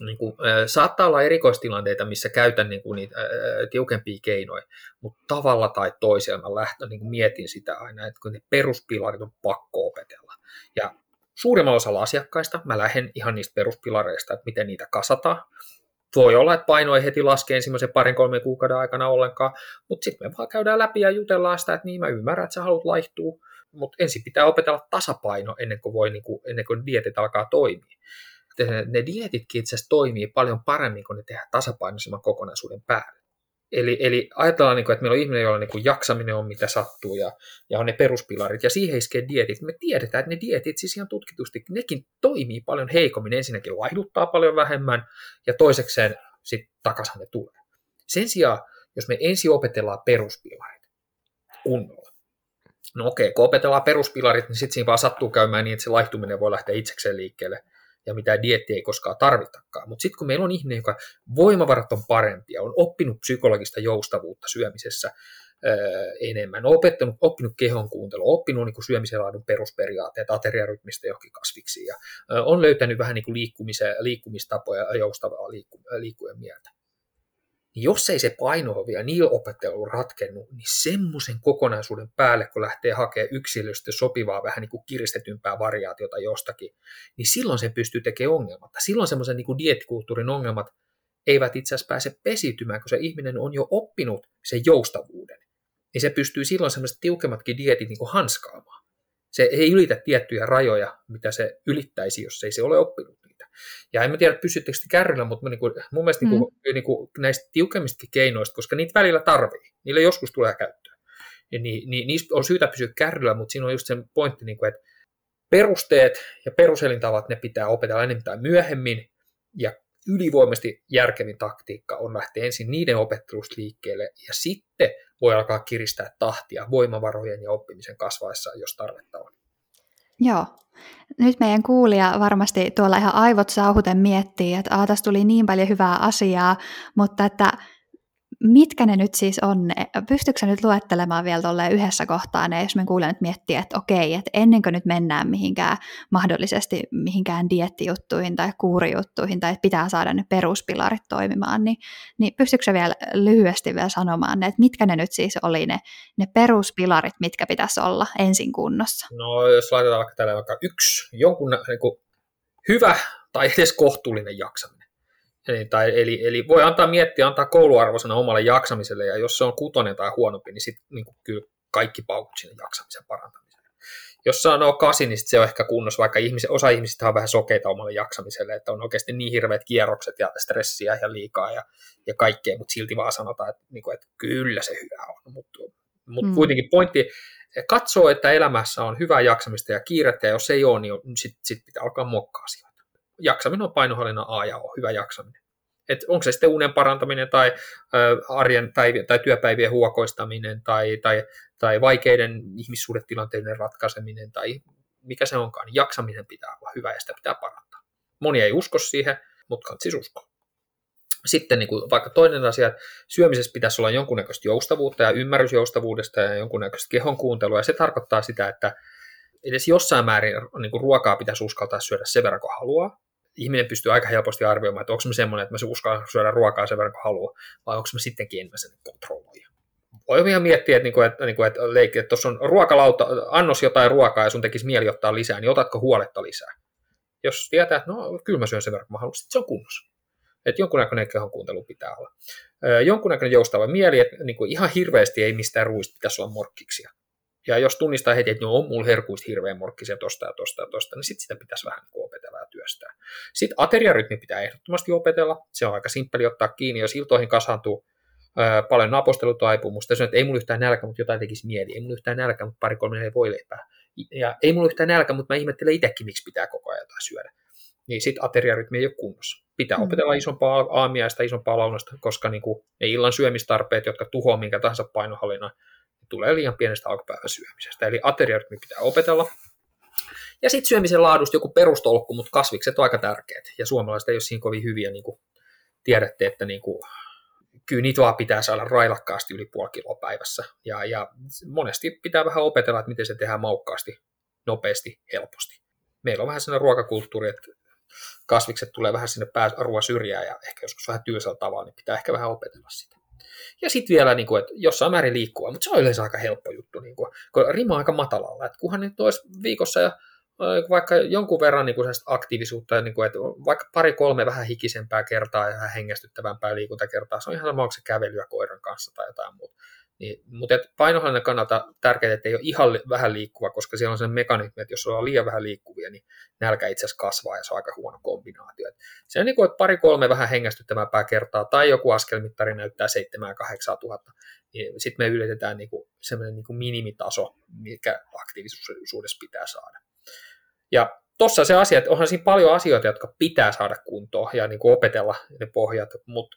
niin kuin, saattaa olla erikoistilanteita, missä käytän niin kuin, niitä äh, tiukempia keinoja, mutta tavalla tai toisella mä lähtön, niin kuin mietin sitä aina, että kun ne peruspilarit on pakko opetella. Ja suurimmalla osalla asiakkaista mä lähden ihan niistä peruspilareista, että miten niitä kasataan. Voi olla, että paino ei heti laske ensimmäisen parin kolmen kuukauden aikana ollenkaan, mutta sitten me vaan käydään läpi ja jutellaan sitä, että niin mä ymmärrän, että sä haluat laihtua, mutta ensin pitää opetella tasapaino ennen kuin, voi, niin kuin, ennen kuin dietit alkaa toimia ne dieetitkin itse asiassa toimii paljon paremmin, kun ne tehdään tasapainoisemman kokonaisuuden päälle. Eli, eli ajatellaan, niin kuin, että meillä on ihminen, jolla niin kuin jaksaminen on mitä sattuu ja, ja on ne peruspilarit, ja siihen iskee dietit. Me tiedetään, että ne dietit siis ihan tutkitusti, nekin toimii paljon heikommin. Ensinnäkin laihduttaa paljon vähemmän, ja toisekseen sitten takaisin ne tulee. Sen sijaan, jos me ensin opetellaan peruspilarit kunnolla, no okei, kun opetellaan peruspilarit, niin sitten siinä vaan sattuu käymään niin, että se laihtuminen voi lähteä itsekseen liikkeelle, ja mitä dietti ei koskaan tarvitakaan. Mutta sitten kun meillä on ihminen, joka voimavarat on parempia, on oppinut psykologista joustavuutta syömisessä öö, enemmän, on opettanut, oppinut kehon kuuntelua, oppinut niin syömisen laadun perusperiaatteet, ateriarytmistä johonkin kasviksi, ja öö, on löytänyt vähän niin kuin liikkumistapoja ja joustavaa liikku, liikkujen mieltä niin jos ei se paino vielä niillä opettajilla ratkennut, niin semmoisen kokonaisuuden päälle, kun lähtee hakemaan yksilöstä sopivaa vähän niin kuin kiristetympää variaatiota jostakin, niin silloin se pystyy tekemään ongelmat. Silloin semmoisen niin diettikulttuurin ongelmat eivät itse asiassa pääse pesiytymään, kun se ihminen on jo oppinut sen joustavuuden. Niin se pystyy silloin semmoiset tiukemmatkin dietit niin kuin hanskaamaan. Se ei ylitä tiettyjä rajoja, mitä se ylittäisi, jos ei se ole oppinut ja en mä tiedä, pysyttekö te kärryllä, mutta mä, niin kuin, mun mielestä mm. niin kuin, niin kuin näistä tiukemmistakin keinoista, koska niitä välillä tarvii, niille joskus tulee käyttöön. Ja niin, niin, niistä on syytä pysyä kärryllä, mutta siinä on just se pointti, niin kuin, että perusteet ja peruselintavat, ne pitää opetella enemmän tai myöhemmin, ja ylivoimasti järkevin taktiikka on lähteä ensin niiden opettelusta liikkeelle, ja sitten voi alkaa kiristää tahtia voimavarojen ja oppimisen kasvaessa, jos tarvetta on. Joo. Nyt meidän kuulija varmasti tuolla ihan aivot sauhuten miettii, että tässä tuli niin paljon hyvää asiaa, mutta että mitkä ne nyt siis on? Pystytkö nyt luettelemaan vielä tuolle yhdessä kohtaa ne, jos me kuulen nyt miettiä, että okei, että ennen kuin nyt mennään mihinkään mahdollisesti mihinkään diettijuttuihin tai kuurijuttuihin tai että pitää saada ne peruspilarit toimimaan, niin, niin pystytkö vielä lyhyesti vielä sanomaan ne, että mitkä ne nyt siis oli ne, ne peruspilarit, mitkä pitäisi olla ensin kunnossa? No jos laitetaan vaikka tällä vaikka yksi, jonkun niin kuin, hyvä tai edes kohtuullinen jaksaminen Eli, tai, eli, eli voi antaa miettiä, antaa kouluarvosana omalle jaksamiselle, ja jos se on kutonen tai huonompi, niin sitten niin kyllä kaikki paukut sinne jaksamisen parantamiseen. Jos se on kasi, niin se on ehkä kunnossa, vaikka ihmisi, osa ihmisistä on vähän sokeita omalle jaksamiselle, että on oikeasti niin hirveät kierrokset ja stressiä ja liikaa ja, ja kaikkea, mutta silti vaan sanotaan, että, niin kuin, että kyllä se hyvä on. Mutta mut mm. kuitenkin pointti, katsoo, että elämässä on hyvää jaksamista ja kiirettä, ja jos ei ole, niin sitten sit pitää alkaa muokkaa asioita jaksaminen on painohallinnan A ja O, hyvä jaksaminen. Et onko se sitten unen parantaminen tai ö, arjen päivien, tai työpäivien huokoistaminen tai, tai, tai vaikeiden ihmissuhdetilanteiden ratkaiseminen tai mikä se onkaan, niin jaksaminen pitää olla hyvä ja sitä pitää parantaa. Moni ei usko siihen, mutta siis uskoa. Sitten niin kuin, vaikka toinen asia, että syömisessä pitäisi olla jonkunnäköistä joustavuutta ja ymmärrys joustavuudesta ja jonkunnäköistä kehon kuuntelua, ja se tarkoittaa sitä, että edes jossain määrin niin kuin ruokaa pitäisi uskaltaa syödä sen verran kuin haluaa, ihminen pystyy aika helposti arvioimaan, että onko mä semmoinen, että mä uskallan syödä ruokaa sen verran kuin haluaa, vai onko mä sittenkin enemmän sen kontrolloija. Voi ihan miettiä, että, niin että, niin että, että tuossa on ruokalauta, annos jotain ruokaa ja sun tekisi mieli ottaa lisää, niin otatko huoletta lisää? Jos tietää, että no kyllä mä syön sen verran, kun mä haluan, se on kunnossa. Että jonkunnäköinen kehon kuuntelu pitää olla. Jonkunnäköinen joustava mieli, että niin kuin ihan hirveästi ei mistään ruuista pitäisi olla morkkiksia. Ja jos tunnistaa heti, että no, on mulla herkuista hirveän morkkisia tosta ja tosta ja tosta, niin sitten sitä pitäisi vähän niin opetella ja työstää. Sitten ateriarytmi pitää ehdottomasti opetella. Se on aika simppeli ottaa kiinni, jos iltoihin kasaantuu ää, paljon apostelu-taipumusta. Se on, että ei mulla yhtään nälkä, mutta jotain tekisi mieli. Ei mulla yhtään nälkä, mutta pari kolme neljä voi leipää. Ja ei mulla yhtään nälkä, mutta mä ihmettelen itsekin, miksi pitää koko ajan jotain syödä. Niin sitten ateriarytmi ei ole kunnossa. Pitää mm. opetella isompaa aamiaista, isompaa launasta, koska niin kuin ne illan syömistarpeet, jotka tuhoaa minkä tahansa painohallinnan, tulee liian pienestä alkupäivän syömisestä. Eli ateriarytmi pitää opetella. Ja sitten syömisen laadusta joku perustolkku, mutta kasvikset on aika tärkeät. Ja suomalaiset ei ole siinä kovin hyviä, niin kuin tiedätte, että niin kuin, kyllä niitä vaan pitää saada railakkaasti yli puoli kiloa päivässä. Ja, ja monesti pitää vähän opetella, että miten se tehdään maukkaasti, nopeasti, helposti. Meillä on vähän sellainen ruokakulttuuri, että kasvikset tulee vähän sinne pääruoan syrjään ja ehkä joskus vähän tylsällä tavalla, niin pitää ehkä vähän opetella sitä. Ja sitten vielä, niin kuin, että jossain määrin liikkua, mutta se on yleensä aika helppo juttu, niin kuin, kun rima on aika matalalla. Että kunhan nyt olisi viikossa ja vaikka jonkun verran niin kuin aktiivisuutta, niin kuin, että vaikka pari-kolme vähän hikisempää kertaa ja vähän hengästyttävämpää liikuntakertaa, se on ihan sama, onko se kävelyä koiran kanssa tai jotain muuta. Niin, mutta painohallinnan kannalta tärkeää, että ei ole ihan vähän liikkuva, koska siellä on sellainen mekanismi, että jos on liian vähän liikkuvia, niin nälkä itse asiassa kasvaa ja se on aika huono kombinaatio. Et se on niin kuin, että pari-kolme vähän hengästyttävämpää kertaa tai joku askelmittari näyttää 7-8 tuhatta, niin sitten me ylitetään niin kuin sellainen niin kuin minimitaso, mikä aktiivisuudessa pitää saada. Ja tuossa se asia, että onhan siinä paljon asioita, jotka pitää saada kuntoon ja niin kuin opetella ne pohjat, mutta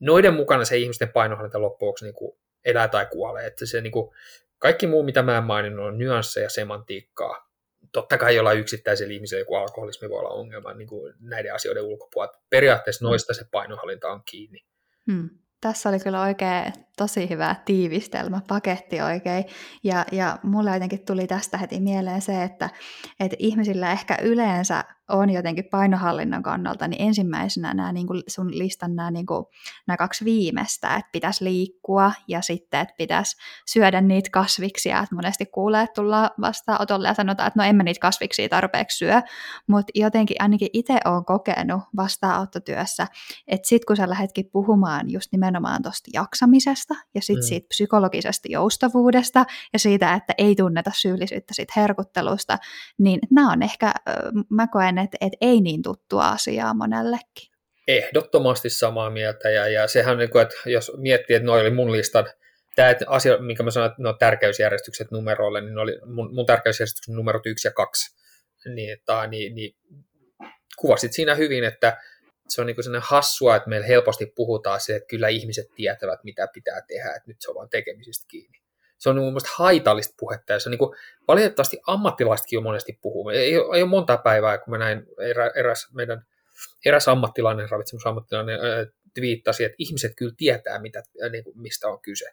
noiden mukana se ihmisten painohallinta loppujen niin kuin elää tai kuolee. Että se, niin kuin, kaikki muu, mitä mä en maininnut, on nyansseja, semantiikkaa. Totta kai jollain yksittäisellä ihmisellä joku alkoholismi voi olla ongelma niin kuin näiden asioiden ulkopuolella. Periaatteessa noista se painohallinta on kiinni. Hmm. Tässä oli kyllä oikein tosi hyvä tiivistelmä, paketti oikein. Ja, ja mulle jotenkin tuli tästä heti mieleen se, että, että ihmisillä ehkä yleensä on jotenkin painohallinnan kannalta, niin ensimmäisenä nämä niin kuin sun listan nämä, niin kuin, nämä kaksi viimeistä, että pitäisi liikkua ja sitten, että pitäisi syödä niitä kasviksia. Että monesti kuulee, että tullaan vastaanotolle ja sanotaan, että no emme niitä kasviksia tarpeeksi syö, mutta jotenkin ainakin itse olen kokenut vastaanottotyössä, että sitten kun sä lähdetkin puhumaan just nimenomaan tuosta jaksamisesta ja sitten mm. siitä psykologisesta joustavuudesta ja siitä, että ei tunneta syyllisyyttä siitä herkuttelusta, niin nämä on ehkä, mä koen että, että ei niin tuttua asiaa monellekin. Ehdottomasti samaa mieltä, ja, ja sehän, niin kuin, että jos miettii, että noin oli mun listan, tämä asia, minkä mä sanoin, että no, tärkeysjärjestykset numeroille, niin oli mun, mun tärkeysjärjestyksen numerot yksi ja kaksi. Niin, että, niin, niin kuvasit siinä hyvin, että se on niin kuin hassua, että meillä helposti puhutaan siitä, että kyllä ihmiset tietävät, mitä pitää tehdä, että nyt se on vain tekemisistä kiinni se on mun mielestä haitallista puhetta, ja se on niin kuin, valitettavasti ammattilaisetkin jo monesti puhuu. Ei, ei ole monta päivää, kun mä näin erä, eräs meidän eräs ammattilainen, ravitsemusammattilainen, äh, twiittasi, että ihmiset kyllä tietää, mitä, äh, niin kuin, mistä on kyse.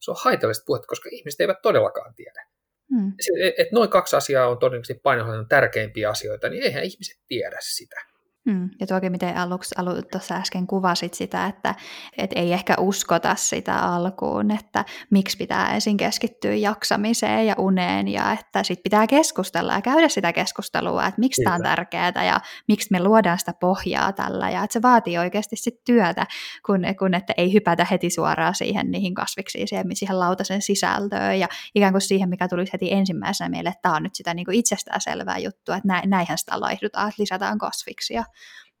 Se on haitallista puhetta, koska ihmiset eivät todellakaan tiedä. Hmm. Että et noin kaksi asiaa on todennäköisesti painohallinnan tärkeimpiä asioita, niin eihän ihmiset tiedä sitä. Mm, ja tuokin miten aluksi alu, tuossa äsken kuvasit sitä, että et ei ehkä uskota sitä alkuun, että miksi pitää ensin keskittyä jaksamiseen ja uneen ja että sitten pitää keskustella ja käydä sitä keskustelua, että miksi tämä on tärkeää ja miksi me luodaan sitä pohjaa tällä ja että se vaatii oikeasti sit työtä, kun, kun että ei hypätä heti suoraan siihen niihin kasviksiin, siihen, siihen lautasen sisältöön ja ikään kuin siihen, mikä tulisi heti ensimmäisenä meille, että tämä on nyt sitä niin kuin itsestäänselvää juttua, että näinhän sitä laihdutaan, että lisätään kasviksia.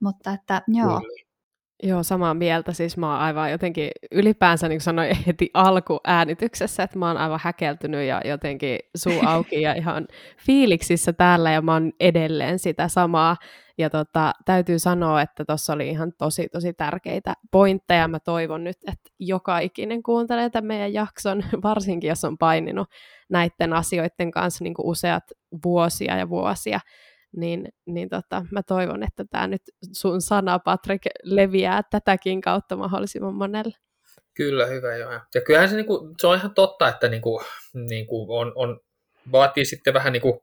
Mutta että joo. Kyllä. Joo, samaa mieltä. Siis mä oon aivan jotenkin ylipäänsä, niin kuin sanoin heti alkuäänityksessä, että mä oon aivan häkeltynyt ja jotenkin suu auki ja ihan fiiliksissä täällä ja mä oon edelleen sitä samaa. Ja tota, täytyy sanoa, että tuossa oli ihan tosi, tosi tärkeitä pointteja. Mä toivon nyt, että joka ikinen kuuntelee tämän meidän jakson, varsinkin jos on paininut näiden asioiden kanssa niin kuin useat vuosia ja vuosia niin, niin tota, mä toivon, että tämä nyt sun sana, Patrick, leviää tätäkin kautta mahdollisimman monelle. Kyllä, hyvä joo. Ja kyllähän se, niin kuin, se on ihan totta, että niin kuin, niin kuin on, on, vaatii sitten vähän niin kuin,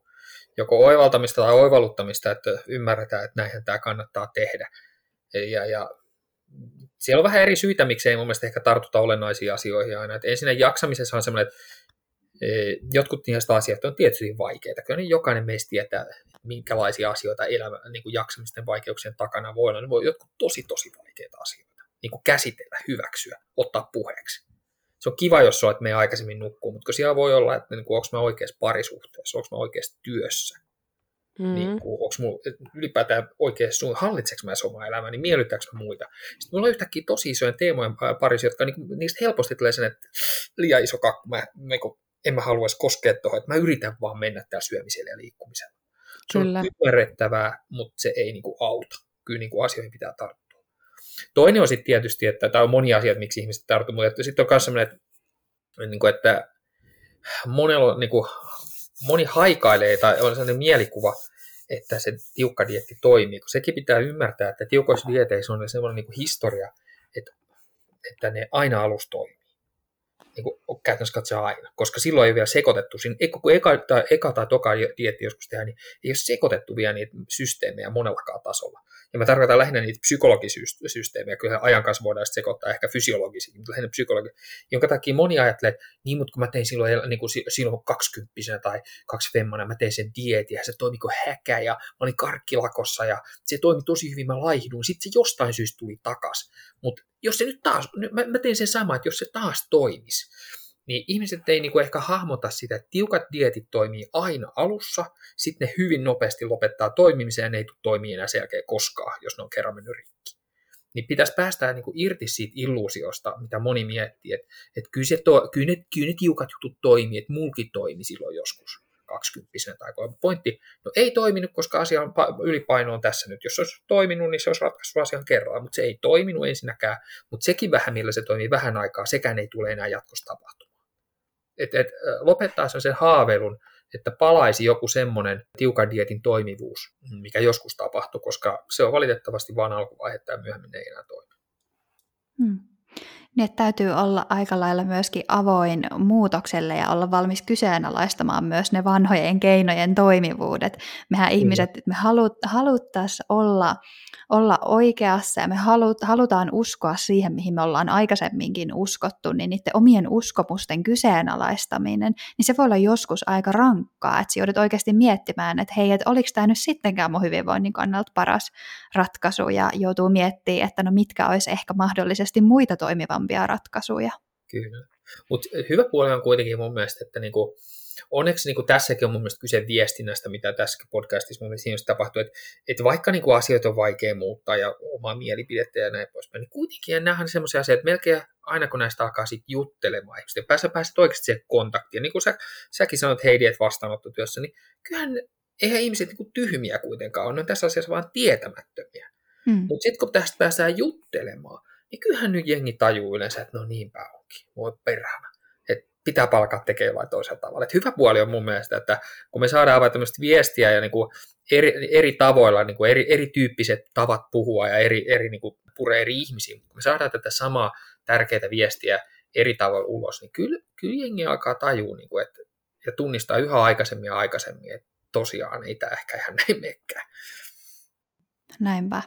joko oivaltamista tai oivalluttamista, että ymmärretään, että näinhän tämä kannattaa tehdä. Ja, ja siellä on vähän eri syitä, miksi ei mun mielestä ehkä tartuta olennaisiin asioihin aina. Että ensinnäkin jaksamisessa on semmoinen, että jotkut niistä asioista on tietysti vaikeita. Kyllä niin jokainen meistä tietää, minkälaisia asioita elämä, niin kuin jaksamisten vaikeuksien takana voi olla. Ne voi jotkut tosi, tosi vaikeita asioita niin kuin käsitellä, hyväksyä, ottaa puheeksi. Se on kiva, jos olet meidän aikaisemmin nukkuu, mutta siellä voi olla, että niin kuin, onko mä oikeassa parisuhteessa, onko mä oikeassa työssä, Mm. Niin kuin, onko mulla ylipäätään oikeasti hallitseks mä omaa elämää, niin miellyttääkö mä muita. Sitten mulla on yhtäkkiä tosi isojen teemojen parissa, jotka niin kuin, niistä helposti tulee sen, että liian iso kakku, mä niin kuin, en mä haluaisi koskea tuohon, että mä yritän vaan mennä täällä syömisellä ja liikkumisella. Se Kyllä. on ymmärrettävää, mutta se ei niin kuin auta. Kyllä niin kuin asioihin pitää tarttua. Toinen on sitten tietysti, että tämä on monia asioita, miksi ihmiset tarttuu, mutta sitten on myös sellainen, että, niin kuin, että monella, niin kuin, moni haikailee tai on sellainen mielikuva, että se tiukka dietti toimii, kun sekin pitää ymmärtää, että tiukoissa dieteissä on sellainen niin kuin historia, että, että ne aina alusta toimii niin kuin, käytännössä katsoa aina, koska silloin ei vielä sekoitettu, siinä, kun eka tai, eka tai toka dietti joskus tehdään, niin ei ole sekoitettu vielä niitä systeemejä monellakaan tasolla. Ja mä tarkoitan lähinnä niitä psykologisysteemejä, kyllä ajan kanssa voidaan sekoittaa ehkä fysiologisia, mutta lähinnä psykologi, jonka takia moni ajattelee, että niin, mutta kun mä tein silloin, niin kuin silloin 20 tai kaksi femmana, mä tein sen dietin ja se toimi kuin häkä ja mä olin karkkilakossa ja se toimi tosi hyvin, mä laihdun, sitten se jostain syystä tuli takas. Mutta jos se nyt taas, mä, mä teen sen sama, että jos se taas toimisi, niin ihmiset ei niinku ehkä hahmota sitä, että tiukat dietit toimii aina alussa, sitten ne hyvin nopeasti lopettaa toimimisen ja ne ei tule toimii enää sen jälkeen koskaan, jos ne on kerran mennyt rikki. Niin pitäisi päästä niinku irti siitä illuusiosta, mitä moni miettii, että, että kyllä, se to, kyllä, ne, kyllä ne tiukat jutut toimii, että mulki toimi silloin joskus 20 tai pointti, no ei toiminut, koska asia on, ylipaino on tässä nyt. Jos se olisi toiminut, niin se olisi ratkaissut asian kerralla, mutta se ei toiminut ensinnäkään, mutta sekin vähän, millä se toimii vähän aikaa, sekään ei tule enää jatkossa tapahtumaan. Et, et, lopettaa sen haaveilun, että palaisi joku semmoinen tiukan dietin toimivuus, mikä joskus tapahtui, koska se on valitettavasti vain alkuvaihetta ja myöhemmin ei enää toimi. Hmm. Niin, että täytyy olla aika lailla myöskin avoin muutokselle ja olla valmis kyseenalaistamaan myös ne vanhojen keinojen toimivuudet. Mehän Kyllä. ihmiset, me halut, haluttaisiin olla olla oikeassa ja me halut, halutaan uskoa siihen, mihin me ollaan aikaisemminkin uskottu, niin niiden omien uskomusten kyseenalaistaminen, niin se voi olla joskus aika rankkaa, että joudut oikeasti miettimään, että hei, että oliko tämä nyt sittenkään mun hyvinvoinnin kannalta paras ratkaisu ja joutuu miettimään, että no mitkä olisi ehkä mahdollisesti muita toimivampia ratkaisuja. Kyllä. Mutta hyvä puoli on kuitenkin mun mielestä, että niinku, onneksi niin kuin tässäkin on mun mielestä kyse viestinnästä, mitä tässä podcastissa mun mielestä tapahtuu, että, että vaikka niin kuin asioita on vaikea muuttaa ja omaa mielipidettä ja näin poispäin, niin kuitenkin on semmoisia asioita, että melkein aina kun näistä alkaa sitten juttelemaan ihmistä ja pääsee, pääset oikeasti siihen kontaktiin, niin kuin sä, säkin sanoit Heidi, että vastaanottotyössä, niin kyllähän eihän ihmiset niin kuin tyhmiä kuitenkaan ole, ne on tässä asiassa vaan tietämättömiä. Hmm. Mutta sitten kun tästä päästään juttelemaan, niin kyllähän nyt jengi tajuu yleensä, että no niinpä onkin, voi perhana pitää palkaa tekemään jollain toisella tavalla. Et hyvä puoli on mun mielestä, että kun me saadaan vain tämmöistä viestiä ja niin kuin eri, eri tavoilla, niin kuin eri, erityyppiset tavat puhua ja eri, eri niin kuin puree eri ihmisiin, kun me saadaan tätä samaa tärkeää viestiä eri tavoilla ulos, niin kyllä, kyllä jengi alkaa tajua niin kuin, että, ja tunnistaa yhä aikaisemmin ja aikaisemmin, että tosiaan ei tämä ehkä ihan näin mekkää. Näinpä.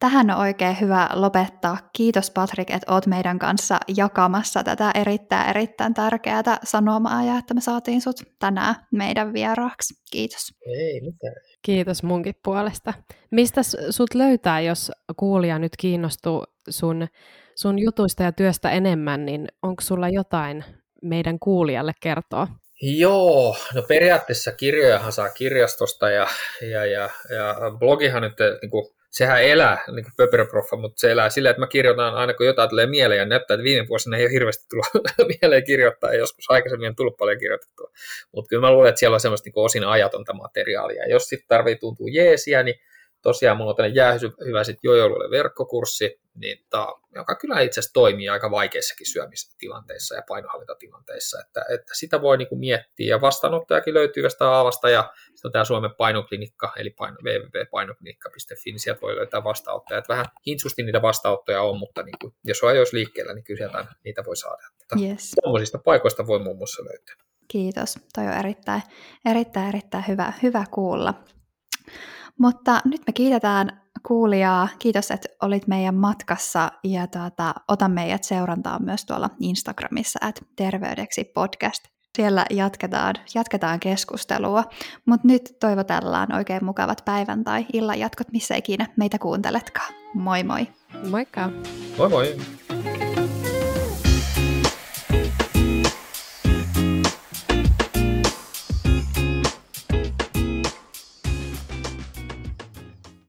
Tähän on oikein hyvä lopettaa. Kiitos Patrik, että oot meidän kanssa jakamassa tätä erittäin erittäin tärkeää sanomaa ja että me saatiin sut tänään meidän vieraaksi. Kiitos. Ei mitään. Kiitos munkin puolesta. Mistä sut löytää, jos kuulija nyt kiinnostuu sun, sun jutuista ja työstä enemmän, niin onko sulla jotain meidän kuulijalle kertoa? Joo, no periaatteessa kirjojahan saa kirjastosta ja, ja, ja, ja blogihan nyt niin kuin sehän elää, niin kuin Pöperöproffa, mutta se elää sillä, että mä kirjoitan aina kun jotain tulee mieleen ja näyttää, että viime vuosina ei ole hirveästi tullut mieleen kirjoittaa ja joskus aikaisemmin on tullut paljon kirjoitettua. Mutta kyllä mä luulen, että siellä on semmoista niin osin ajatonta materiaalia. Jos sitten tarvii tuntua jeesiä, niin tosiaan mulla on tällainen jäähyvä sitten jojoiluille verkkokurssi, niin ta, joka kyllä itse asiassa toimii aika vaikeissakin syömistilanteissa ja painohallintatilanteissa, että, että sitä voi niinku miettiä, ja vastaanottajakin löytyy tästä Aavasta, ja sitten on tämä Suomen painoklinikka, eli paino, www.painoklinikka.fi, niin sieltä voi löytää vastaanottajat. Vähän hintsusti niitä vastaanottoja on, mutta niin kuin, jos on ajoissa liikkeellä, niin kyllä sieltä niitä voi saada. Yes. Tuommoisista paikoista voi muun muassa löytää. Kiitos, toi on erittäin, erittäin, erittäin hyvä, hyvä kuulla. Mutta nyt me kiitetään kuulijaa. Kiitos, että olit meidän matkassa ja tuota, ota meidät seurantaan myös tuolla Instagramissa, että terveydeksi podcast. Siellä jatketaan, jatketaan keskustelua, mutta nyt toivotellaan oikein mukavat päivän tai illan jatkot, missä ikinä meitä kuunteletkaan. Moi moi! Moikka! Moi moi!